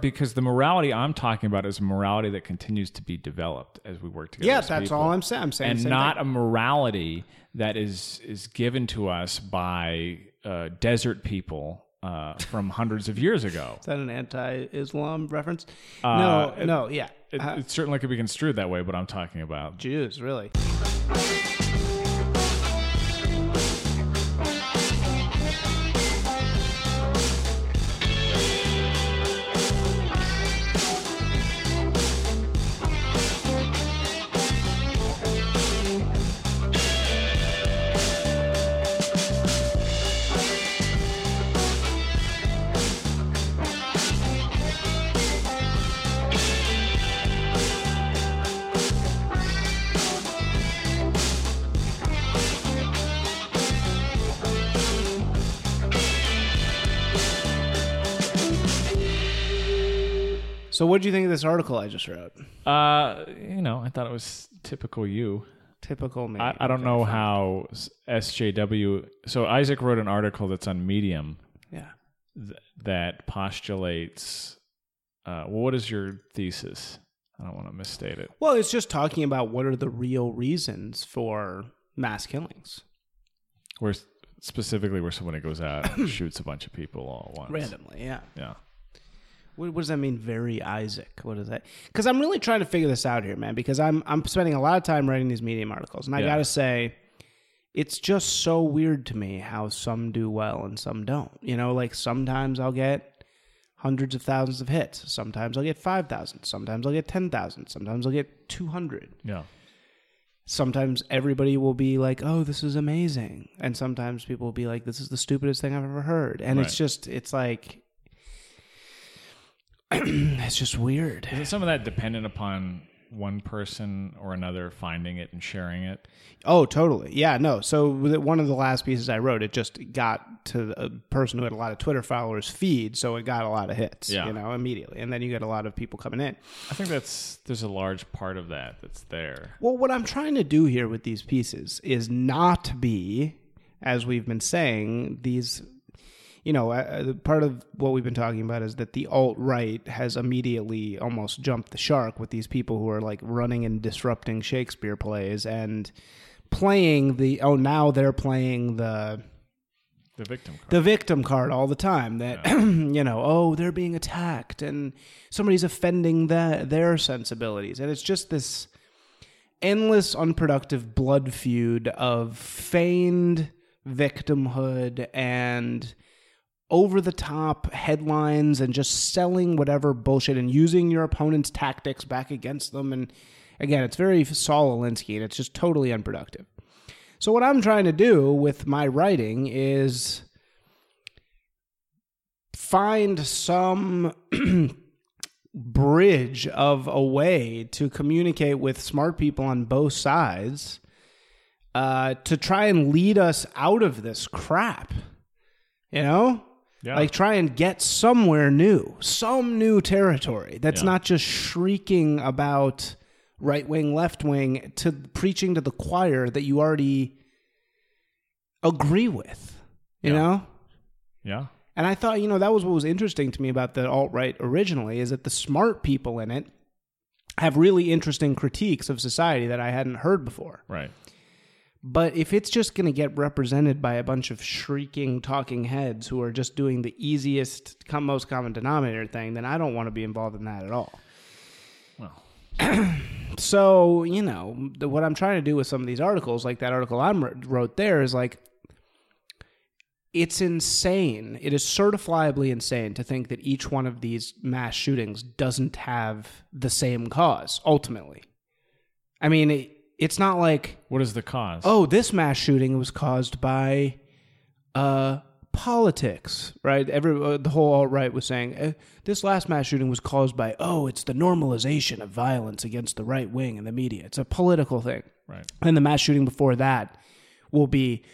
Because the morality I'm talking about is a morality that continues to be developed as we work together. Yeah, that's people. all I'm saying. I'm saying and not thing. a morality that is is given to us by uh, desert people uh, from hundreds of years ago. Is that an anti-Islam reference? Uh, no, it- no, yeah. It, Uh, it certainly could be construed that way, but I'm talking about. Jews, really. What do you think of this article I just wrote? Uh, you know, I thought it was typical you. Typical me. I, I don't know how SJW. So Isaac wrote an article that's on Medium Yeah. th- that postulates. Uh, well, what is your thesis? I don't want to misstate it. Well, it's just talking about what are the real reasons for mass killings Where specifically where somebody goes out and shoots a bunch of people all at once. randomly. Yeah. Yeah. What, what does that mean? Very Isaac. What is that? Because I'm really trying to figure this out here, man. Because I'm I'm spending a lot of time writing these Medium articles, and I Yeah. gotta say, it's just so weird to me how some do well and some don't. You know, like sometimes I'll get hundreds of thousands of hits. Sometimes I'll get five thousand. Sometimes I'll get ten thousand. Sometimes I'll get two hundred. Yeah. Sometimes everybody will be like, "Oh, this is amazing," and sometimes people will be like, "This is the stupidest thing I've ever heard." And it's just, it's like. it's just weird. Is some of that dependent upon one person or another finding it and sharing it? Oh, totally. Yeah, no. So one of the last pieces I wrote, it just got to a person who had a lot of Twitter followers feed, so it got a lot of hits, Yeah. you know, immediately. And then you get a lot of people coming in. I think that's there's a large part of that that's there. Well, what I'm trying to do here with these pieces is not be, as we've been saying, these. You know, uh, part of what we've been talking about is that the alt right has immediately almost jumped the shark with these people who are like running and disrupting Shakespeare plays and playing the. Oh, now they're playing the The victim card. the victim card all the time that you know oh they're being attacked and somebody's offending the, their sensibilities and it's just this endless unproductive blood feud of feigned victimhood and over the top headlines and just selling whatever bullshit and using your opponent's tactics back against them and again it's very Saul Alinsky and it's just totally unproductive so what I'm trying to do with my writing is find some bridge of a way to communicate with smart people on both sides uh, to try and lead us out of this crap. You know? Yeah. Like try and get somewhere new, some new territory that's Yeah. not just shrieking about right wing, left wing, to preaching to the choir that you already agree with. You Yeah. know? yeah. And I thought, you know, that was what was interesting to me about the alt right originally is that the smart people in it have really interesting critiques of society that I hadn't heard before. Right. But if it's just going to get represented by a bunch of shrieking talking heads who are just doing the easiest, most common denominator thing, then I don't want to be involved in that at all. Well, So, you know, the, what I'm trying to do with some of these articles, like that article I wrote there, is like, it's insane. It is certifiably insane to think that each one of these mass shootings doesn't have the same cause, ultimately. I mean, it, it's not like, what is the cause? oh, this mass shooting was caused by uh, politics, right? Every uh, the whole alt right was saying uh, this last mass shooting was caused by oh, it's the normalization of violence against the right wing and the media. It's a political thing. Right. And the mass shooting before that will be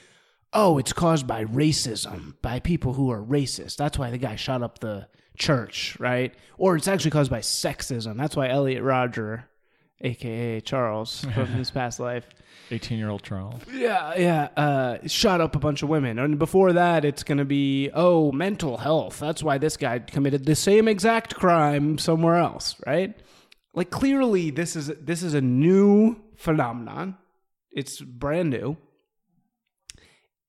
oh, it's caused by racism, by people who are racist. That's why the guy shot up the church, right? Or it's actually caused by sexism. That's why Elliot Rodger aka Charles from his past life. 18 year old Charles. Yeah, yeah. Uh, shot up a bunch of women, and before that, it's going to be oh, mental health. That's why this guy committed the same exact crime somewhere else, right? Like clearly, this is this is a new phenomenon. It's brand new,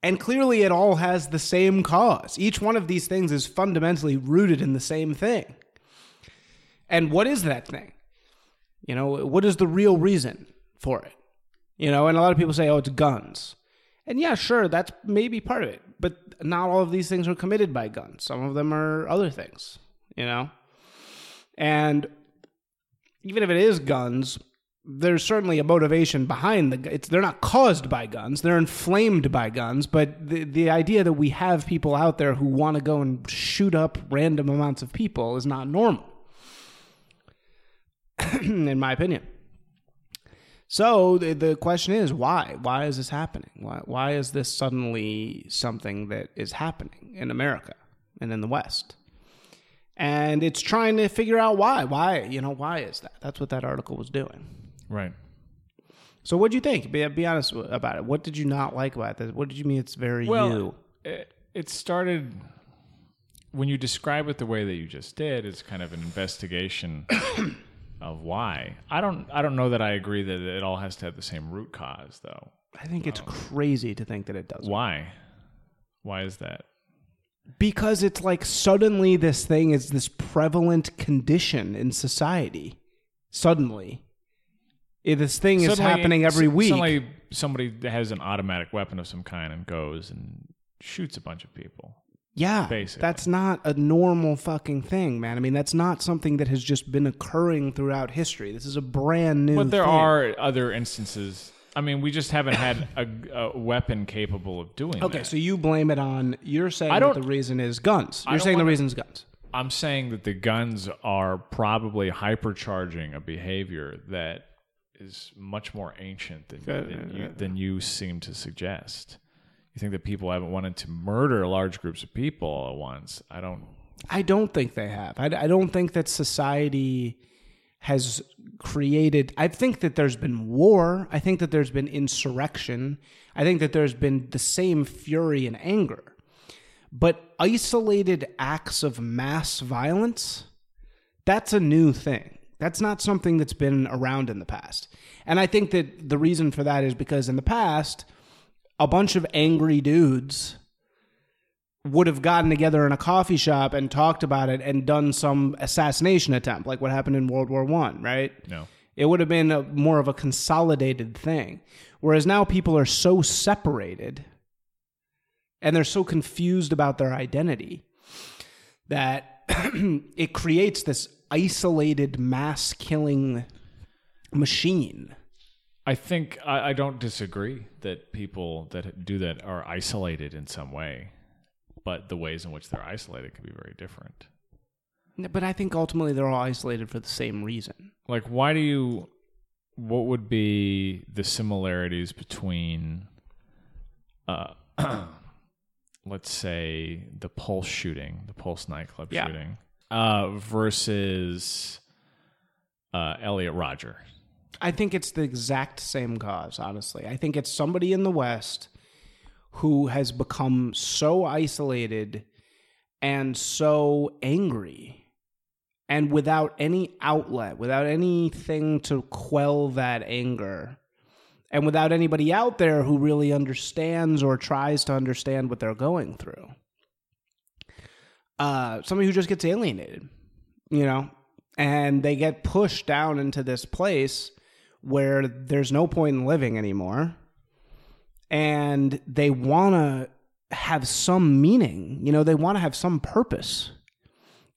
and clearly, it all has the same cause. Each one of these things is fundamentally rooted in the same thing. And what is that thing? You know, what is the real reason for it? You know, and a lot of people say, oh, it's guns. And yeah, sure, that's maybe part of it. But not all of these things are committed by guns. Some of them are other things, you know? And even if it is guns, there's certainly a motivation behind the it's they're not caused by guns they're inflamed by guns but the the idea that we have people out there who want to go and shoot up random amounts of people is not normal in my opinion so the, the question is why? Why is this happening? Why, why is this suddenly something that is happening in America and in the West? And it's trying to figure out why. Why, you know, why is that? That's what that article was doing. Right. So what do you think? Be, be honest about it. What did you not like about this? What did you mean it's very Well, you? Uh, it, it started when you describe it the way that you just did. It's kind of an investigation of why. I don't. I don't know that I agree that it all has to have the same root cause, though. I think it's crazy to think that it doesn't. Why? Why is that? Because it's like suddenly this thing is this prevalent condition in society. Suddenly. Eh, this thing is Suddenly- happening every s- week. Suddenly, somebody has an automatic weapon of some kind and goes and shoots a bunch of people. Yeah, Basically. that's not a normal fucking thing, man. I mean, that's not something that has just been occurring throughout history. This is a brand new. But there thing. are other instances. I mean, we just haven't had a, a weapon capable of doing Okay, that. so you blame it on. You're saying I don't- the reason is guns. You're saying the wanna- reason is guns. I'm saying that the guns are probably hypercharging a behavior that is much more ancient than, than, uh, you, than you seem to suggest. You think that people haven't wanted to murder large groups of people all at once? I don't. I don't think they have. I, I don't think that society has created. I think that there's been war. I think that there's been insurrection. I think that there's been the same fury and anger. But isolated acts of mass violence, that's a new thing. That's not something that's been around in the past. And I think that the reason for that is because in the past, a bunch of angry dudes would have gotten together in a coffee shop and talked about it and done some assassination attempt, like what happened in World War One, right? No. It would have been a, more of a consolidated thing. Whereas now people are so separated and they're so confused about their identity that it creates this isolated mass killing machine. I think I, I don't disagree that people that do that are isolated in some way, but the ways in which they're isolated can be very different. But I think ultimately they're all isolated for the same reason. Like, why do you? What would be the similarities between, uh, let's say, the Pulse shooting, the Pulse nightclub Yeah. shooting, uh, versus uh, Elliot Rodger? I think it's the exact same cause, honestly. I think it's somebody in the West who has become so isolated and so angry and without any outlet, without anything to quell that anger, and without anybody out there who really understands or tries to understand what they're going through. Uh, somebody who just gets alienated, you know, and they get pushed down into this place where there's no point in living anymore. And they want to have some meaning you know they want to have some purpose.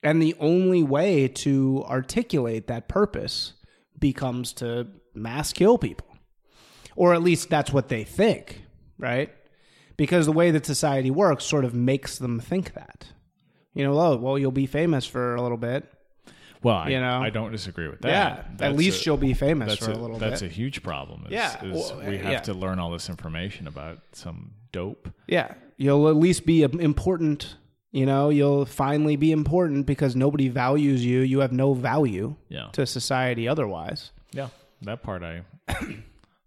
And the only way to articulate that purpose becomes to mass kill people. Or at least that's what they think right? Because the way that society works sort of makes them think that. You know oh well you'll be famous for a little bit Well, I, You know? I don't disagree with that. yeah at least a- you'll be famous that's for a, a, little that's bit a huge problem. Is, Yeah, is well, we have yeah. to learn all this information about some dope. Yeah, you'll at least be important. You know, you'll finally be important because nobody values you. You have no value Yeah, to society otherwise. yeah. that part I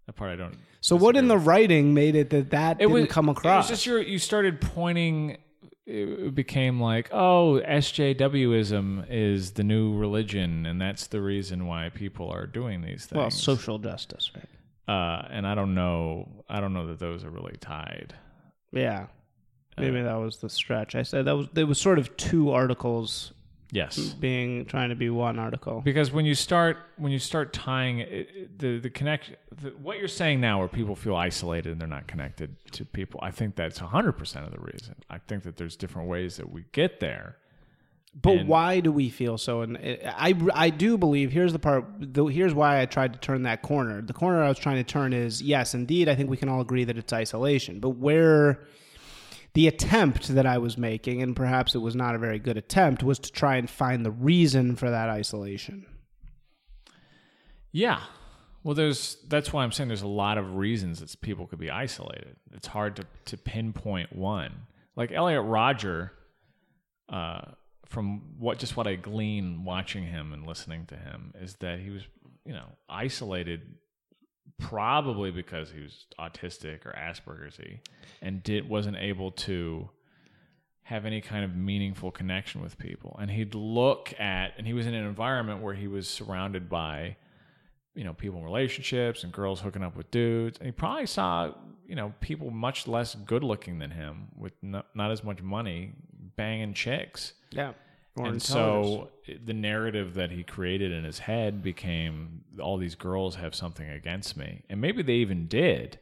that part I don't. So what in the writing made it that that It didn't was come It across? was just your, you started pointing. It became like, oh, SJWism is the new religion, and that's the reason why people are doing these things. well, social justice, right? uh, and I don't know. I don't know that those are really tied. Yeah. Maybe that was the stretch. I said that was there was sort of two articles Yes. Mm-hmm. being trying to be one article. because when you start when you start tying it, the the connection the, what you're saying now where people feel isolated and they're not connected to people i think that's 100% of the reason i think that there's different ways that we get there But And- why do we feel so? And I, I do believe here's the part. The, here's why I tried to turn that corner. The corner I was trying to turn is yes, indeed. I think we can all agree that it's isolation. But where the attempt that I was making, and perhaps it was not a very good attempt, was to try and find the reason for that isolation. yeah. Well there's that's why i'm saying there's a lot of reasons that people could be isolated. It's hard to, to pinpoint one. Like elliot rodger uh, from what just what i glean watching him and listening to him is that he was you know isolated probably because he was autistic or asperger's and did wasn't able to have any kind of meaningful connection with people. And he'd look at and he was in an environment where he was surrounded by you know people in relationships and girls hooking up with dudes. And he probably saw you know people much less good looking than him with not, not as much money banging chicks. Yeah. And so eh, the narrative that he created in his head became all these girls have something against me. And maybe they even did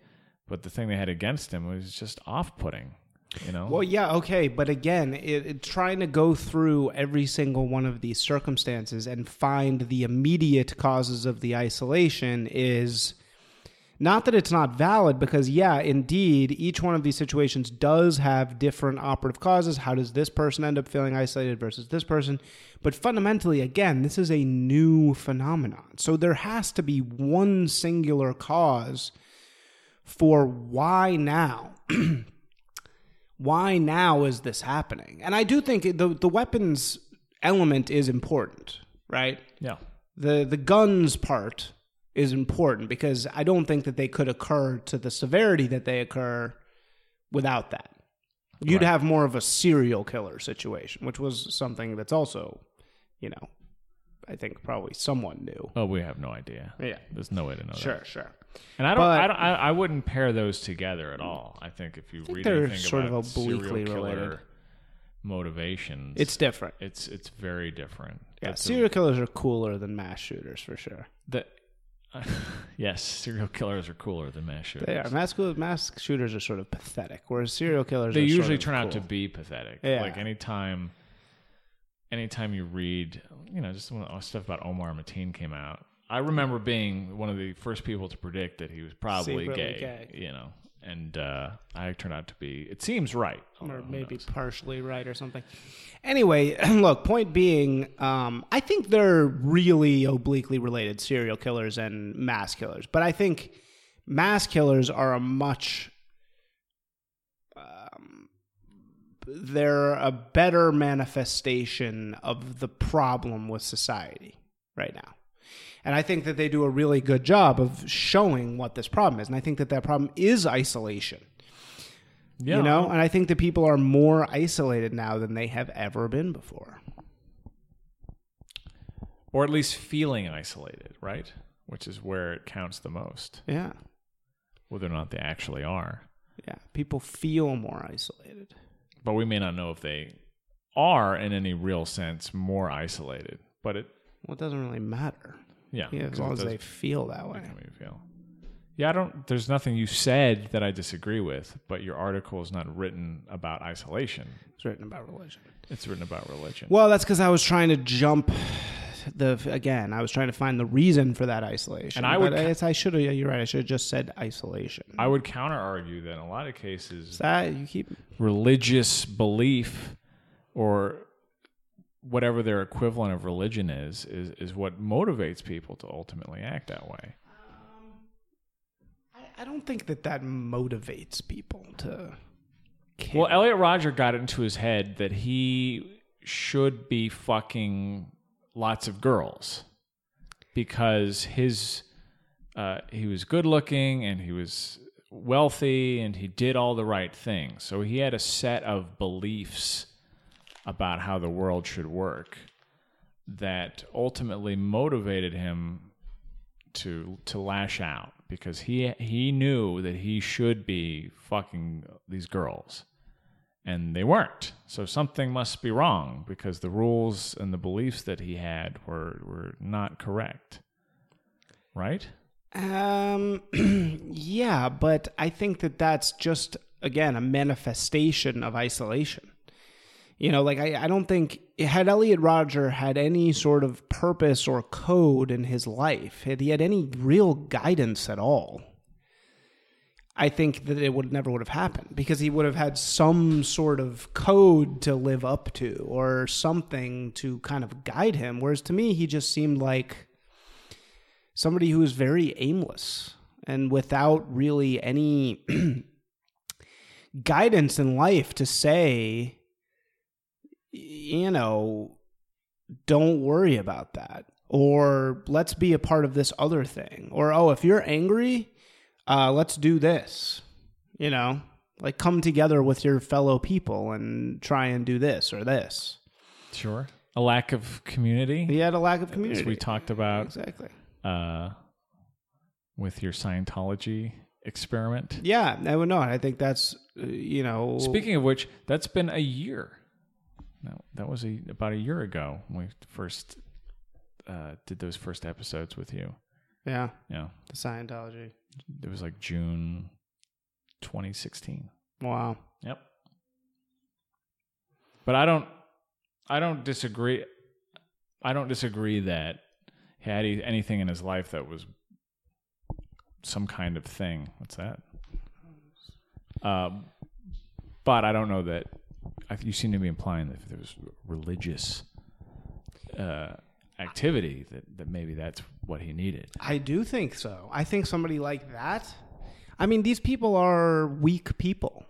but the thing they had against him was just off-putting you know? Well, yeah, okay, but again, it, it, trying to go through every single one of these circumstances and find the immediate causes of the isolation is not that it's not valid, because yeah, indeed, each one of these situations does have different operative causes. How does this person end up feeling isolated versus this person? But fundamentally, again, this is a new phenomenon, so there has to be one singular cause for why now. why now is this happening? And I do think the the weapons element is important, right? yeah The the guns part is important because I don't think that they could occur to the severity that they occur without that. You'd Right. have more of a serial killer situation, which was something that's also, you know, I think probably someone knew. oh we have no idea Yeah. there's no way to know that Sure, sure. And I don't, But- I don't, I, I wouldn't pair those together at all. I think if you read they're anything sort of obliquely serial killer related. motivations, It's different. it's it's very different. Yeah, That's a- serial killers are cooler than mass shooters for sure. the, yes, serial killers are cooler than mass shooters. They are mass mass shooters are sort of pathetic, whereas serial killers They are usually turn out to be pathetic. Yeah. Like anytime, anytime you read, you know, just when stuff about Omar Mateen came out, I remember being one of the first people to predict that he was probably Secretly gay, gay. You know, and uh, I turned out to be. It seems right, or maybe knows? partially right or something. Anyway, look, point being, um, I think they're really obliquely related, serial killers and mass killers. But I think mass killers are a much um, they're a better manifestation of the problem with society right now. And I think that they do a really good job of showing what this problem is. And I think that that problem is isolation. Yeah, you know? And i think that people are more isolated now than they have ever been before. Or at least feeling isolated, right? Which is where it counts the most, yeah. Whether or not they actually are. yeah. People feel more isolated. But we may not know if they are, in any real sense, more isolated. But it, well it doesn't really matter yeah, yeah, as long as they feel that way make me feel. Yeah, I don't. There's nothing you said that I disagree with, but your article is not written about isolation. it's written about religion It's written about religion. well that's because i was trying to jump the again i was trying to find the reason for that isolation And I would but i should have you're right i should have just said isolation I would counter argue that in a lot of cases, that you keep religious belief or whatever their equivalent of religion is, is is what motivates people to ultimately act that way. I, I don't think that that motivates people to kill. Well, Elliot Rodger got it into his head that he should be fucking lots of girls because his uh, he was good looking and he was wealthy and he did all the right things. So he had a set of beliefs about how the world should work that ultimately motivated him to to lash out because he he knew that he should be fucking these girls. And they weren't. So something must be wrong because the rules and the beliefs that he had were were not correct. Right? Um, yeah, but I think that that's just again a manifestation of isolation. You know, like I, I don't think had Elliot Rodger had any sort of purpose or code in his life, had he had any real guidance at all, I think that it would never would have happened because he would have had some sort of code to live up to or something to kind of guide him. Whereas to me, he just seemed like somebody who was very aimless and without really any guidance in life to say, you know, don't worry about that. Or let's be a part of this other thing. Or, oh, if you're angry, uh, let's do this. You know, like come together with your fellow people and try and do this or this. sure a lack of community He had a lack of as community. we talked about exactly. uh, with your scientology experiment Yeah, I would know. I think that's uh, you know. Speaking of which, that's been a year. No, that was a, about a year ago when we first uh, did those first episodes with you. yeah, Yeah, the Scientology. it was like June 2016. Wow. Yep. But I don't, I don't disagree. I don't disagree that he had he- anything in his life that was some kind of thing. What's that? Um, but I don't know that. You seem to be implying that if there was religious uh, activity, that, that maybe that's what he needed. I do think so. I think somebody like that. I mean, these people are weak people.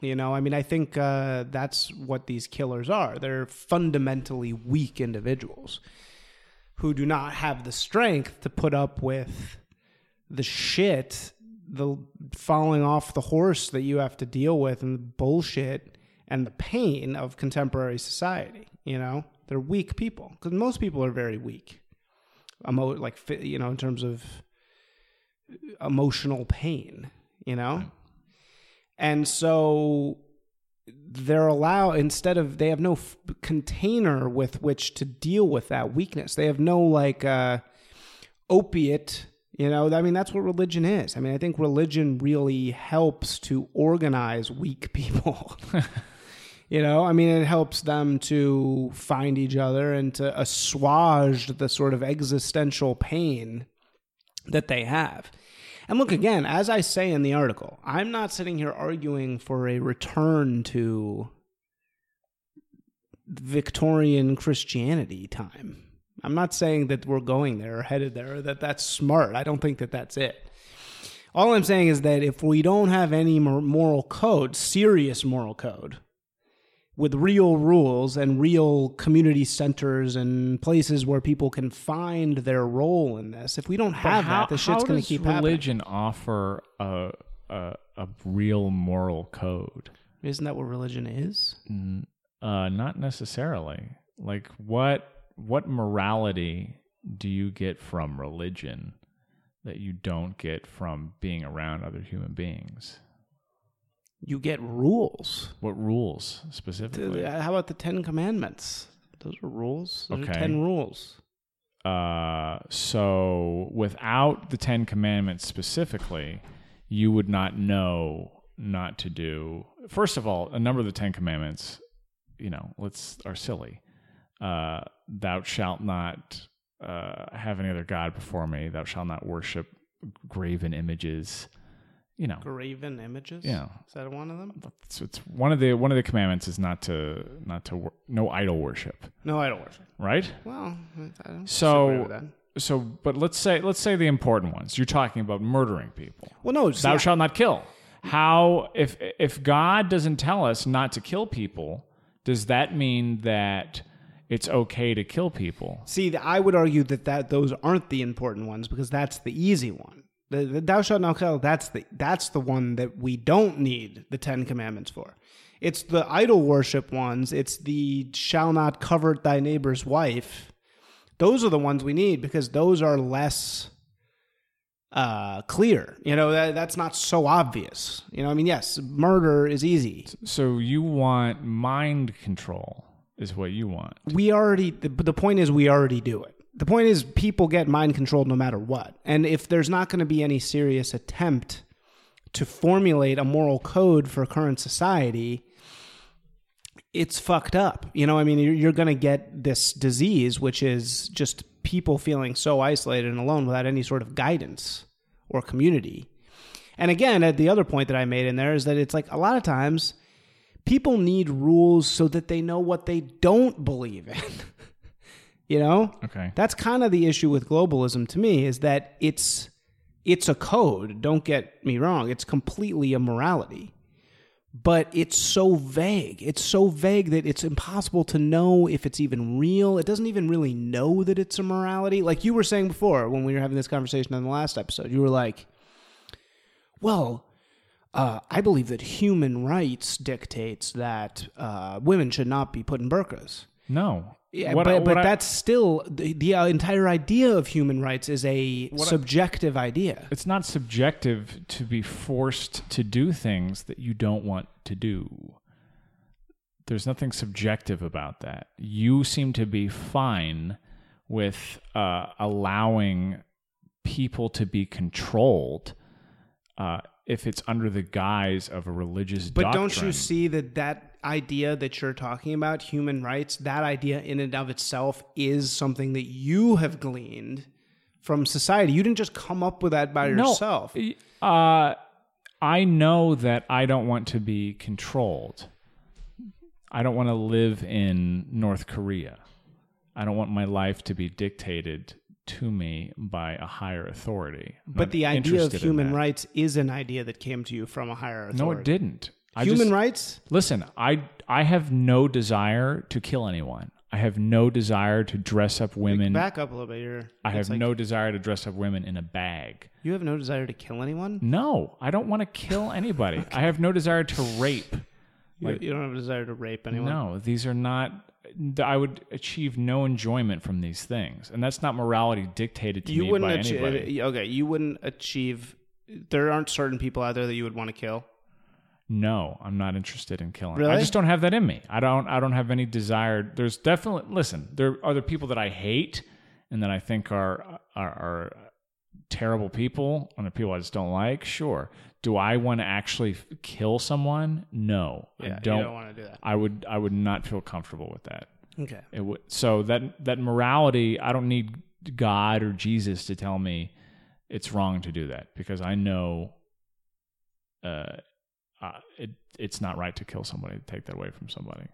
You know, I mean, I think uh, that's what these killers are. They're fundamentally weak individuals who do not have the strength to put up with the shit, the falling off the horse that you have to deal with, and the bullshit and the pain of contemporary society. You know, they're weak people because most people are very weak. Emo- like you know in terms of emotional pain you know? And so they're allowed instead of they have no f- container with which to deal with that weakness. They have no like uh opiate you know? I mean that's what religion is. I mean i think religion really helps to organize weak people you know i mean it helps them to find each other and to assuage the sort of existential pain that they have. And look again as i say in the article i'm not sitting here arguing for a return to victorian christianity time. I'm not saying that we're going there or headed there or that that's smart. I don't think that that's it. All i'm saying is that if we don't have any moral code serious moral code with real rules and real community centers and places where people can find their role in this. If we don't have that, the shit's going to keep happening. religion offer a, a a real moral code? Isn't that what religion is? Uh, not necessarily. Like what what morality do you get from religion that you don't get from being around other human beings? You get rules. What rules specifically? How about the Ten Commandments? Those are rules. Those are Okay. ten rules. Uh, so without the Ten Commandments specifically, you would not know not to do. First of all, a number of the Ten Commandments, you know, let's are silly. Uh, thou shalt not uh, have any other god before me. Thou shalt not worship graven images. You know, Graven images. Yeah. Is that one of them? it's, it's one of the one of the commandments is not to not to wor- no idol worship, No idol worship. right? Well, I don't So- disagree with that. So, but let's say let's say the important ones. You're talking about murdering people. Well, no. Thou I- shalt not kill. How if if God doesn't tell us not to kill people, does that mean that it's okay to kill people. See, I would argue that, that those aren't the important ones because that's the easy one. The, the thou shalt not kill. That's the that's the one that we don't need the Ten Commandments for. It's the idol worship ones. It's the shall not covet thy neighbor's wife. Those are the ones we need because those are less uh, clear. You know, that, that's not so obvious. You know, I mean, yes, murder is easy. So you want mind control is what you want. We already, the, the point is, we already do it. The point is, people get mind controlled no matter what. And if there's not going to be any serious attempt to formulate a moral code for current society, it's fucked up. You know, I mean, you're, you're going to get this disease, which is just people feeling so isolated and alone without any sort of guidance or community. And again, at the other point that I made in there is that it's like a lot of times people need rules so that they know what they don't believe in. you know? Okay. That's kind of the issue with globalism to me is that it's it's a code, don't get me wrong. It's completely a morality but it's so vague. It's so vague that it's impossible to know if it's even real. It doesn't even really know that it's a morality. Like you were saying before when we were having this conversation on the last episode, you were like, well, uh, I believe that human rights dictates that uh, women should not be put in burqas. No. Yeah, what, but, but I, that's still the, the uh, entire idea of human rights is a subjective I, idea. It's not subjective to be forced to do things that you don't want to do. There's nothing subjective about that. You seem to be fine with uh, allowing people to be controlled uh, if it's under the guise of a religious but doctrine. don't you see that that idea that you're talking about, human rights, that idea in and of itself is something that you have gleaned from society. You didn't just come up with that by no, yourself. Uh, I know that I don't want to be controlled. I don't want to live in North Korea. I don't want my life to be dictated to me by a higher authority. I'm but the idea of human rights is an idea that came to you from a higher authority. No, it didn't. I Human just, rights? Listen, I I have no desire to kill anyone. I have no desire to dress up women. Back up a little bit. You're, I have like, no desire to dress up women in a bag. You have no desire to kill anyone? No, I don't want to kill anybody. okay. I have no desire to rape. Like, you don't have a desire to rape anyone? No, these are not. I would achieve no enjoyment from these things, and that's not morality dictated to you me wouldn't by achieve, anybody. Okay, you wouldn't achieve. There aren't certain people out there that you would want to kill. No, I'm not interested in killing. Really? I just don't have that in me. I don't. I don't have any desire. There's definitely. Listen, there are the people that I hate and that I think are are, are terrible people and the people I just don't like. Sure. Do I want to actually kill someone? No, yeah, I don't, don't want to do that. I would. I would not feel comfortable with that. Okay. It would. So that that morality, I don't need God or Jesus to tell me it's wrong to do that because I know. Uh, uh, it it's not right to kill somebody to take that away from somebody.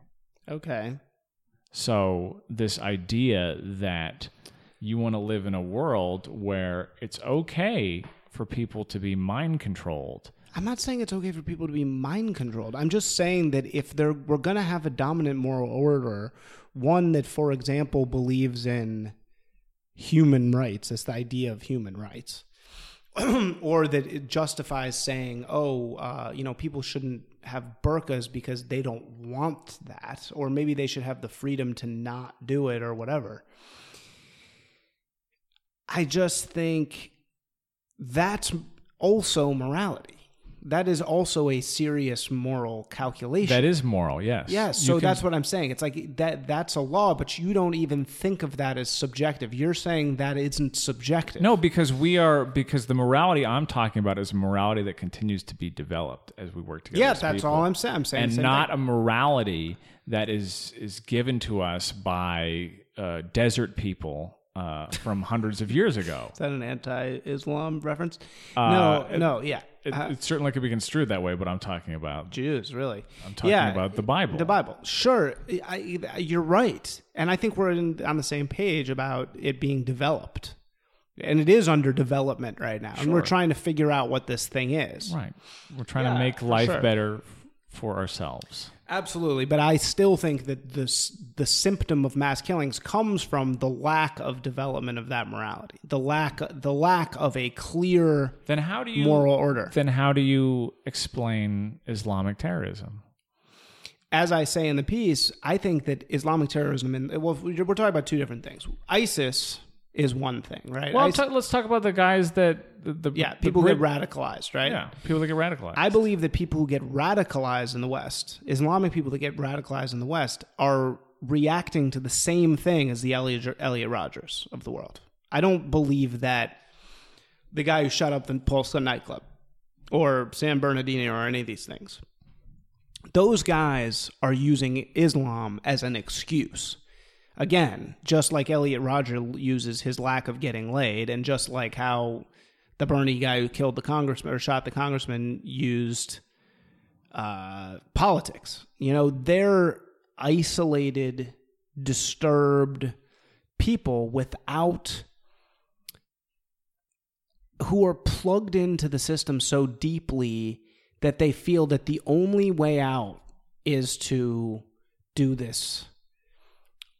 Okay. So this idea that you want to live in a world where it's okay for people to be mind controlled. I'm not saying it's okay for people to be mind controlled. I'm just saying that if they're we're going to have a dominant moral order, one that for example believes in human rights, it's the idea of human rights or that it justifies saying, oh, uh, you know, people shouldn't have burqas because they don't want that, or maybe they should have the freedom to not do it, or whatever. I just think that's also morality that is also a serious moral calculation. That is moral, yes. Yes, so can, that's what I'm saying. It's like that that's a law, but you don't even think of that as subjective. You're saying that isn't subjective. No, because we are because the morality I'm talking about is a morality that continues to be developed as we work together. Yeah, that's people. all I'm saying. I'm saying and not thing. a morality that is is given to us by uh, desert people uh, from hundreds of years ago. Is that an anti-Islam reference? Uh, no, no, yeah. It, uh, it, certainly could be construed that way, but I'm talking about Jews, really. I'm talking yeah, about the Bible. The Bible, sure. I, you're right, and I think we're in, on the same page about it being developed, and it is under development right now, sure. and we're trying to figure out what this thing is. Right, we're trying yeah, to make life sure. better for ourselves. Absolutely, but I still think that this the symptom of mass killings comes from the lack of development of that morality, the lack the lack of a clear Then how do you moral order. Then how do you explain Islamic terrorism? As I say in the piece, I think that Islamic terrorism and well, we're talking about two different things. ISIS is one thing, right? Well, let's talk about the guys that the, the yeah, people Brit- get radicalized, right? yeah people that get radicalized. I believe that people who get radicalized in the West, Islamic people that get radicalized in the West, are reacting to the same thing as the Elliot, Elliot Rodgers of the world. I don't believe that the guy who shut up the Pulse nightclub or San Bernardino or any of these things, those guys are using Islam as an excuse. Again, just like Elliot Rodger uses his lack of getting laid, and just like how the Bernie guy who killed the congressman or shot the congressman used uh, politics. You know, they're isolated, disturbed people without who are plugged into the system so deeply that they feel that the only way out is to do this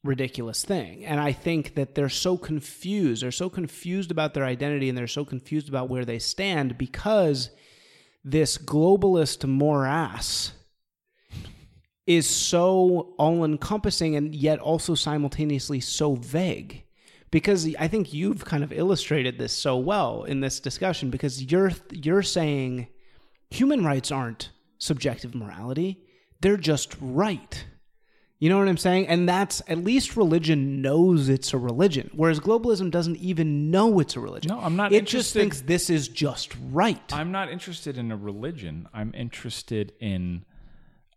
ridiculous thing. And I think that they're so confused. They're so confused about their identity and they're so confused about where they stand because this globalist morass is so all encompassing and yet also simultaneously so vague. Because I think you've kind of illustrated this so well in this discussion because you're you're saying human rights aren't subjective morality. They're just right. You know what I'm saying? And that's at least religion knows it's a religion, whereas globalism doesn't even know it's a religion. No, I'm not It just thinks this is just right. I'm not interested in a religion. I'm interested in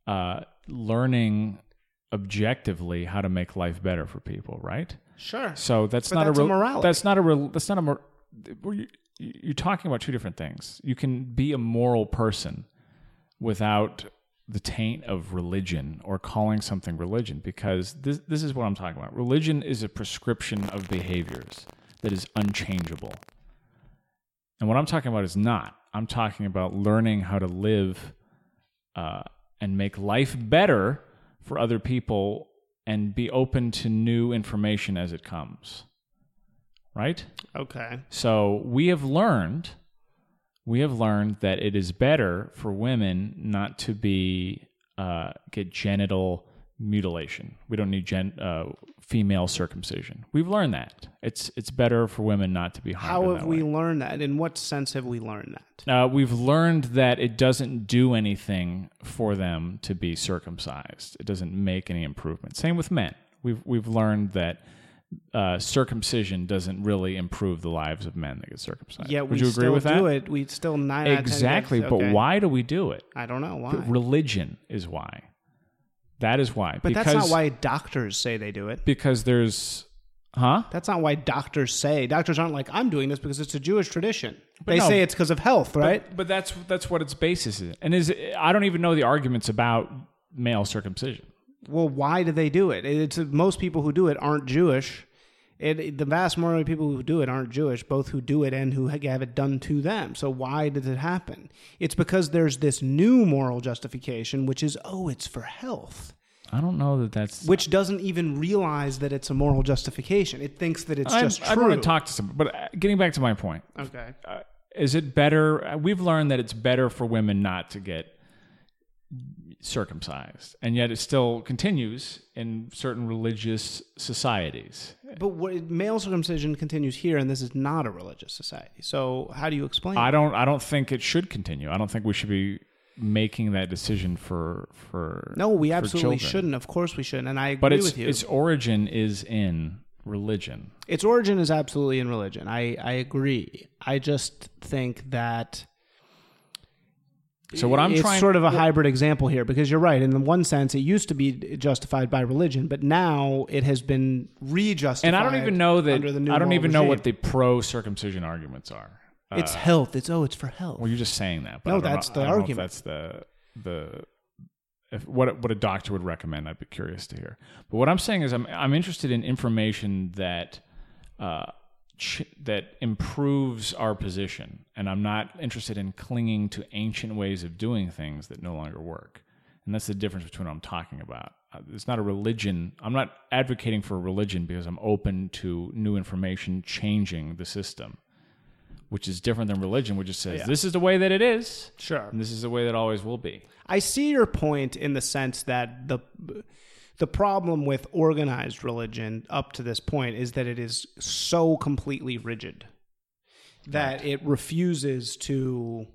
uh, learning objectively how to make life better for people. Right. sure. So that's But not that's a a real- morality. That's not a real. That's not a. Mor- you're talking about two different things. You can be a moral person without the taint of religion or calling something religion because this this is what I'm talking about. Religion is a prescription of behaviors that is unchangeable. And what I'm talking about is not. I'm talking about learning how to live uh, and make life better for other people and be open to new information as it comes. Right? Okay. So we have learned, we have learned that it is better for women not to be uh, get genital mutilation. We don't need gen, uh, female circumcision. We've learned that it's it's better for women not to be harmed. How have we way. learned that? In what sense have we learned that? Uh, we've learned that it doesn't do anything for them to be circumcised. It doesn't make any improvement. Same with men. We've we've learned that uh, circumcision doesn't really improve the lives of men that get circumcised. Yeah, Would you agree still with do that? it. We still nine out of 10 Exactly. But okay. why do we do it? I don't know why. But Religion is why. That is why. But because, that's not why doctors say they do it. Because there's, huh? That's not why doctors say. Doctors aren't like, I'm doing this because it's a Jewish tradition. they no, say it's because of health, right? But, but that's that's what its basis is. And is I don't even know the arguments about male circumcision. Well, why do they do it? It's most people who do it aren't Jewish. It, the vast majority of people who do it aren't Jewish, both who do it and who have it done to them. So why did it happen? It's because there's this new moral justification, which is, oh, it's for health, I don't know that that's. which doesn't even realize that it's a moral justification. It thinks that it's I, just I true. want to talk to some, but uh, getting back to my point, okay. uh, is it better? We've learned that it's better for women not to get circumcised, and yet it still continues in certain religious societies. But what, male circumcision continues here, and this is not a religious society. So how do you explain? I don't. I don't think it should continue. I don't think we should be making that decision for for. No, we for absolutely children. shouldn't. Of course, we shouldn't. And I agree But its with you. its origin is in religion. its origin is absolutely in religion. I, I agree. I just think that So what I'm it's trying sort of a hybrid example here because you're right. In the one sense, it used to be justified by religion, but now it has been rejustified. and I don't even know that under the new I don't even know what the pro circumcision arguments are. Uh, It's health. It's oh, it's for health. well, you're just saying that. But No, that's know, the I don't know if argument. that's the the if what what a doctor would recommend. I'd be curious to hear. But what I'm saying is, I'm I'm interested in information that. Uh, ch- that improves our position, and I'm not interested in clinging to ancient ways of doing things that no longer work. And that's the difference between what I'm talking about. Uh, it's not a religion. I'm not advocating for a religion because I'm open to new information changing the system, which is different than religion, which just says Yeah. this is the way that it is, Sure. and this is the way that always will be. I see your point in the sense that the the problem with organized religion up to this point is that it is so completely rigid that it refuses to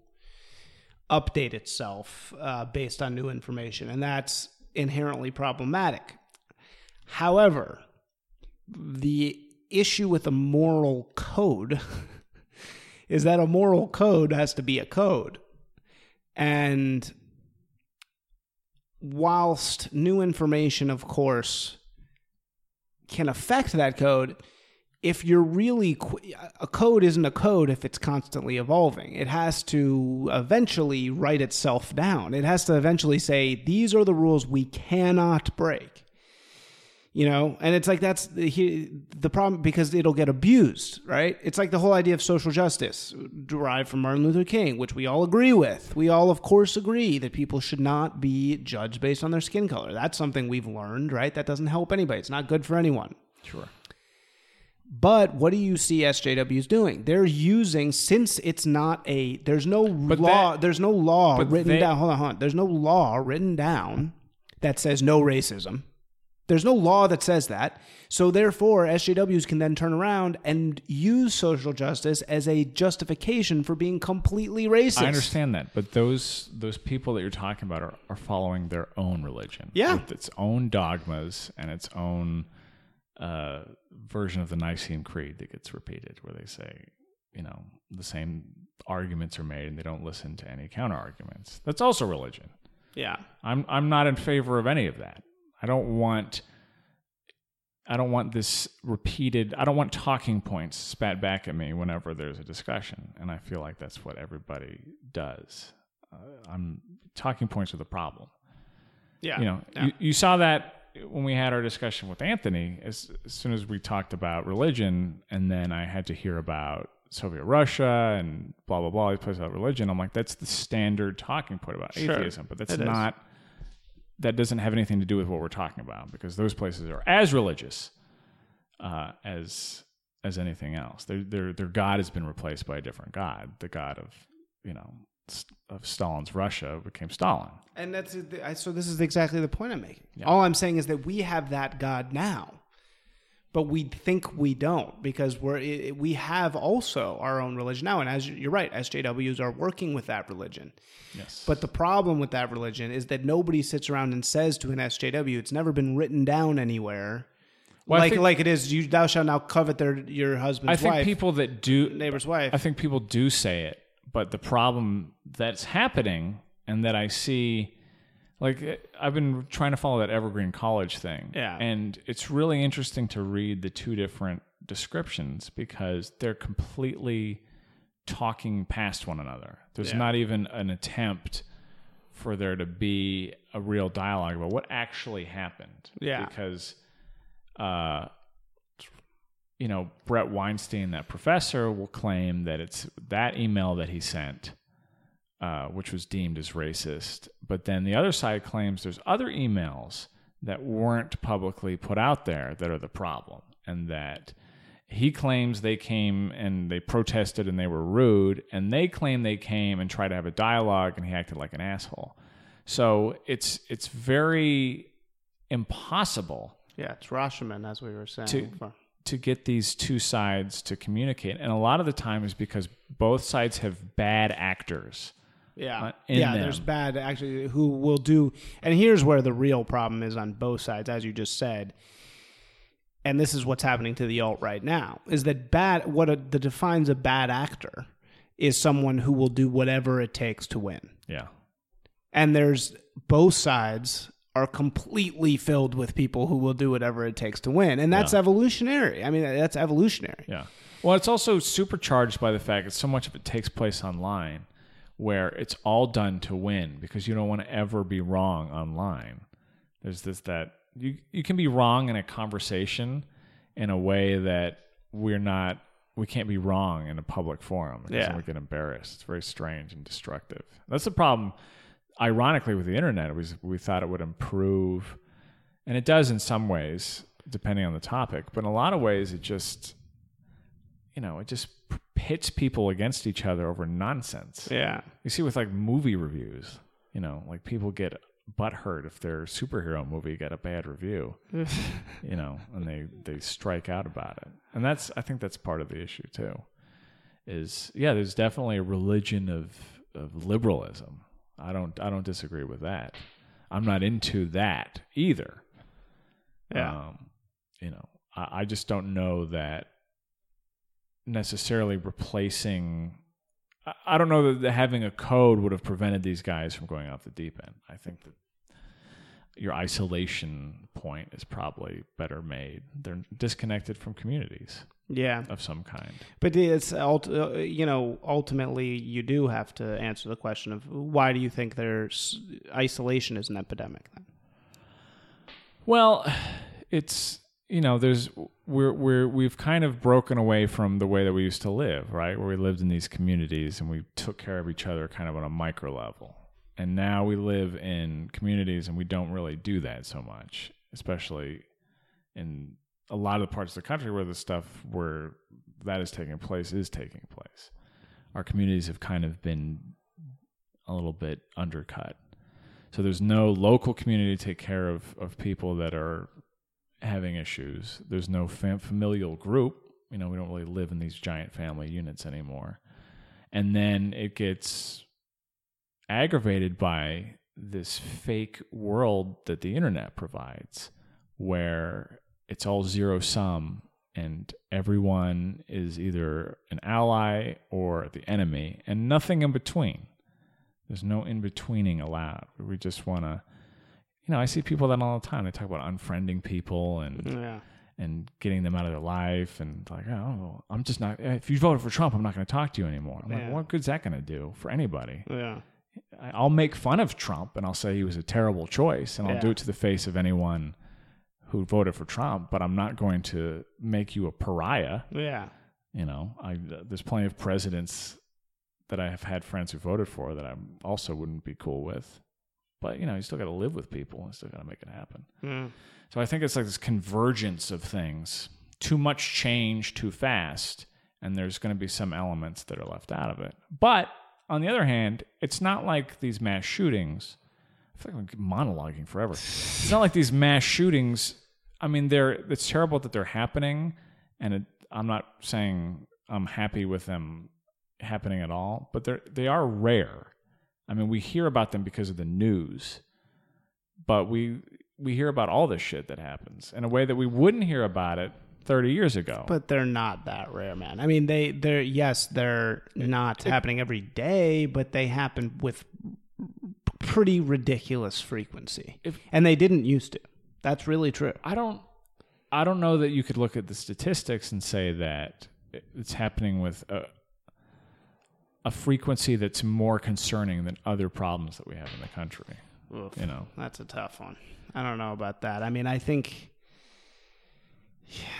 update itself uh, based on new information, and that's inherently problematic. However, the issue with a moral code is that a moral code has to be a code. And whilst new information, of course, can affect that code, if you're really qu- a code isn't a code if it's constantly evolving. It has to eventually write itself down. It has to eventually say these are the rules we cannot break. You know, and it's like that's the, he, the problem because it'll get abused, right? It's like the whole idea of social justice derived from Martin Luther King, which we all agree with. We all, of course, agree that people should not be judged based on their skin color. That's something we've learned, right? That doesn't help anybody. It's not good for anyone. Sure. But what do you see SJWs doing? They're using since it's not a there's no law that- there's no law written they- down. Hold on, hold on. There's no law written down that says no racism. There's no law that says that. So therefore, SJWs can then turn around and use social justice as a justification for being completely racist. I understand that, but those those people that you're talking about are, are following their own religion, Yeah. with its own dogmas and its own uh, version of the Nicene Creed that gets repeated, where they say, you know, the same arguments are made and they don't listen to any counter arguments. That's also religion. Yeah. I'm I'm not in favor of any of that. I don't want I don't want this repeated I don't want talking points spat back at me whenever there's a discussion and I feel like that's what everybody does. Uh, I'm talking points are the problem. Yeah. You know, Yeah. you, you saw that when we had our discussion with Anthony as, as soon as we talked about religion and then I had to hear about Soviet Russia and blah blah blah. He plays about religion. I'm like, that's the standard talking point about Sure. atheism, but that's not. That doesn't have anything to do with what we're talking about because those places are as religious uh, as as anything else. Their their their God has been replaced by a different God. The God of you know of Stalin's Russia became Stalin. And that's I- so. This is exactly the point I'm making. All I'm saying is that we have that God now, but we think we don't because we're we have also our own religion now. And as you're right, SJWs are working with that religion. Yes, But the problem with that religion is that nobody sits around and says to an SJW, it's never been written down anywhere. Well, like think- like it is, you thou shalt now covet their your husband's I think wife, people that do neighbor's wife. I think people do say it, but the problem that's happening and that I see, like, eh, I've been trying to follow that Evergreen College thing. Yeah. And it's really interesting to read the two different descriptions because they're completely talking past one another. There's Yeah. not even an attempt for there to be a real dialogue about what actually happened. Yeah. Because, uh, you know, Bret Weinstein, that professor, will claim that it's that email that he sent, uh, which was deemed as racist. But then the other side claims there's other emails that weren't publicly put out there that are the problem, and that he claims they came and they protested and they were rude, and they claim they came and tried to have a dialogue and he acted like an asshole. So it's it's very impossible yeah, it's Rashomon, as we were saying. To- before. to get these two sides to communicate. And a lot of the time is because both sides have bad actors. Yeah. uh, yeah, them. there's bad actually who will do and here's where the real problem is on both sides as you just said. And this is what's happening to the alt right now is that bad what a, that defines a bad actor is someone who will do whatever it takes to win. Yeah. And there's both sides are completely filled with people who will do whatever it takes to win. And that's Yeah. evolutionary. I mean that's evolutionary. Yeah. Well, it's also supercharged by the fact that so much of it takes place online where it's all done to win because you don't want to ever be wrong online. There's this that you you can be wrong in a conversation in a way that we're not we can't be wrong in a public forum because Yeah. we get embarrassed. It's very strange and destructive. That's the problem. ironically, with the internet, we we thought it would improve, and it does in some ways, depending on the topic. But in a lot of ways, it just, you know, it just pits people against each other over nonsense. Yeah. You see with like movie reviews, you know, like people get butthurt if their superhero movie got a bad review, you know, and they they strike out about it. And that's I think that's part of the issue too. Is yeah, there's definitely a religion of of liberalism. I don't I don't disagree with that. I'm not into that either. Yeah. Um, you know, I, I just don't know that necessarily replacing I don't know that having a code would have prevented these guys from going off the deep end. I think that your isolation point is probably better made. They're disconnected from communities. Yeah, of some kind. But it's uh, you know ultimately you do have to answer the question of why do you think there's isolation is an epidemic then? Well, it's you know there's we're we're we've kind of broken away from the way that we used to live, right? Where we lived in these communities and we took care of each other kind of on a micro level. And now we live in communities and we don't really do that so much, especially in a lot of the parts of the country where the stuff where that is taking place is taking place. Our communities have kind of been a little bit undercut. So there's no local community to take care of, of people that are having issues. There's no fam- familial group. You know, we don't really live in these giant family units anymore. And then it gets aggravated by this fake world that the internet provides where it's all zero sum and everyone is either an ally or the enemy and nothing in between. There's no in betweening allowed. We just want to, you know, I see people that all the time. They talk about unfriending people and yeah. and getting them out of their life and like, oh, I'm just not. If you voted for Trump, I'm not going to talk to you anymore. I'm yeah. like, what good's that going to do for anybody? Yeah. I'll make fun of Trump and I'll say he was a terrible choice and I'll yeah. do it to the face of anyone who voted for Trump, but I'm not going to make you a pariah. Yeah. You know, I there's plenty of presidents that I have had friends who voted for that I also wouldn't be cool with. But you know, you still got to live with people and still got to make it happen. Mm. So I think it's like this convergence of things. Too much change too fast, and there's going to be some elements that are left out of it. But on the other hand, it's not like these mass shootings. I feel like I'm monologuing forever. It's not like these mass shootings. I mean, they're it's terrible that they're happening, and it, I'm not saying I'm happy with them happening at all, but they're they are rare. I mean, we hear about them because of the news, but we we hear about all this shit that happens in a way that we wouldn't hear about it 30 years ago. But they're not that rare, man. I mean, they they're yes, they're not it, happening every day, but they happen with pretty ridiculous frequency. If, and they didn't used to. That's really true. I don't I don't know that you could look at the statistics and say that it's happening with a, a frequency that's more concerning than other problems that we have in the country. Oof, you know, that's a tough one. I don't know about that. I mean, I think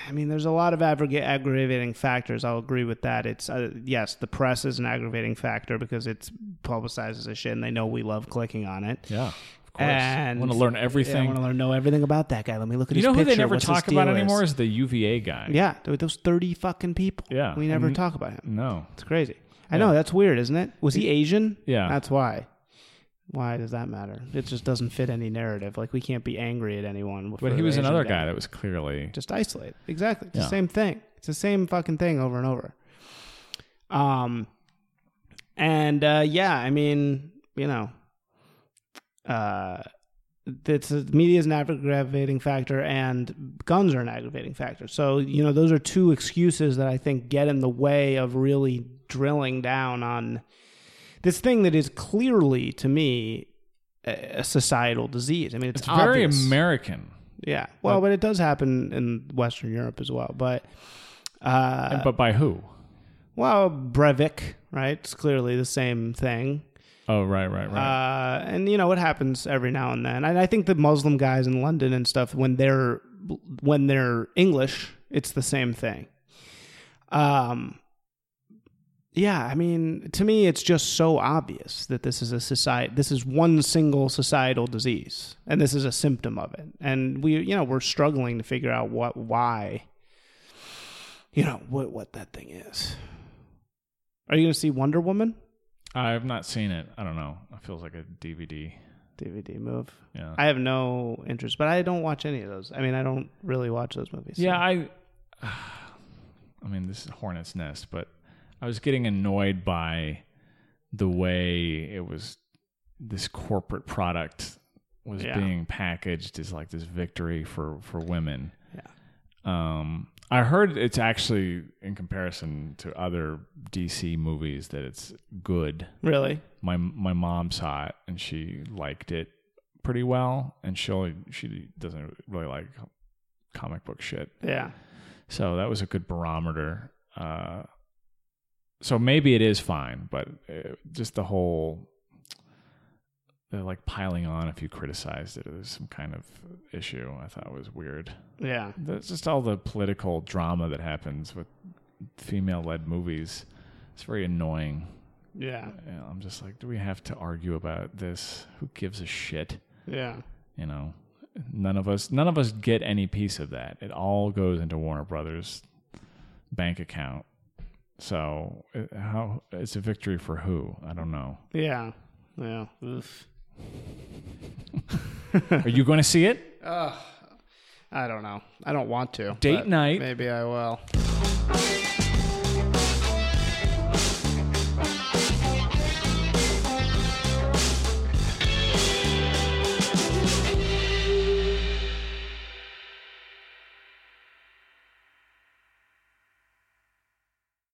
I mean, there's a lot of aggravating factors. I'll agree with that. It's uh, yes, the press is an aggravating factor because it's publicizes a shit, and they know we love clicking on it. Yeah, of course. And I want to learn everything. Yeah, I want to learn know everything about that guy. Let me look at. You his know who they never What's talk about anymore is the UVA guy. Yeah, those thirty fucking people. Yeah, we never talk about him. No, it's crazy. I know that's weird, isn't it? Was he Asian? Yeah, that's why why does that matter? It just doesn't fit any narrative. Like we can't be angry at anyone. But he was another guy that was clearly just isolated. Exactly, it's yeah. the same thing. It's the same fucking thing over and over. Um, and uh, yeah, I mean, you know, uh, it's media is an aggravating factor, and guns are an aggravating factor. So you know, those are two excuses that I think get in the way of really drilling down on this thing that is clearly to me a societal disease. I mean, it's, it's very American. Yeah. Well, but, but, it does happen in Western Europe as well. But uh, but by who? Well, Breivik, right? It's clearly the same thing. Oh, right, right, right. Uh, and you know it happens every now and then. And I think the Muslim guys in London and stuff when they're when they're English, it's the same thing. Um, yeah, I mean, to me, it's just so obvious that this is a society. This is one single societal disease, and this is a symptom of it. And we, you know, we're struggling to figure out what, why, you know, what what that thing is. Are you going to see Wonder Woman I have not seen it. I don't know. It feels like a DVD. DVD move? Yeah. I have no interest, but I don't watch any of those. I mean, I don't really watch those movies. so- Yeah, I. I mean, this is Hornet's Nest, but I was getting annoyed by the way it was. This corporate product was Yeah. being packaged as like this victory for for women. Yeah. Um, I heard it's actually in comparison to other DC movies that it's good. really. My my mom saw it and she liked it pretty well, and she only, she doesn't really like comic book shit. Yeah. So that was a good barometer. Uh, so maybe it is fine, but uh, just the whole the like piling on if you criticized it is some kind of issue. I thought was weird. Yeah. There's just all the political drama that happens with female-led movies. It's very annoying. Yeah. I'm just like, do we have to argue about this? Who gives a shit? Yeah. You know, none of us none of us get any piece of that. It all goes into Warner Brothers bank account. So it, how it's a victory for who? I don't know. Yeah. Yeah. Are you going to see it? I don't know. I don't want to. Date night. Maybe I will.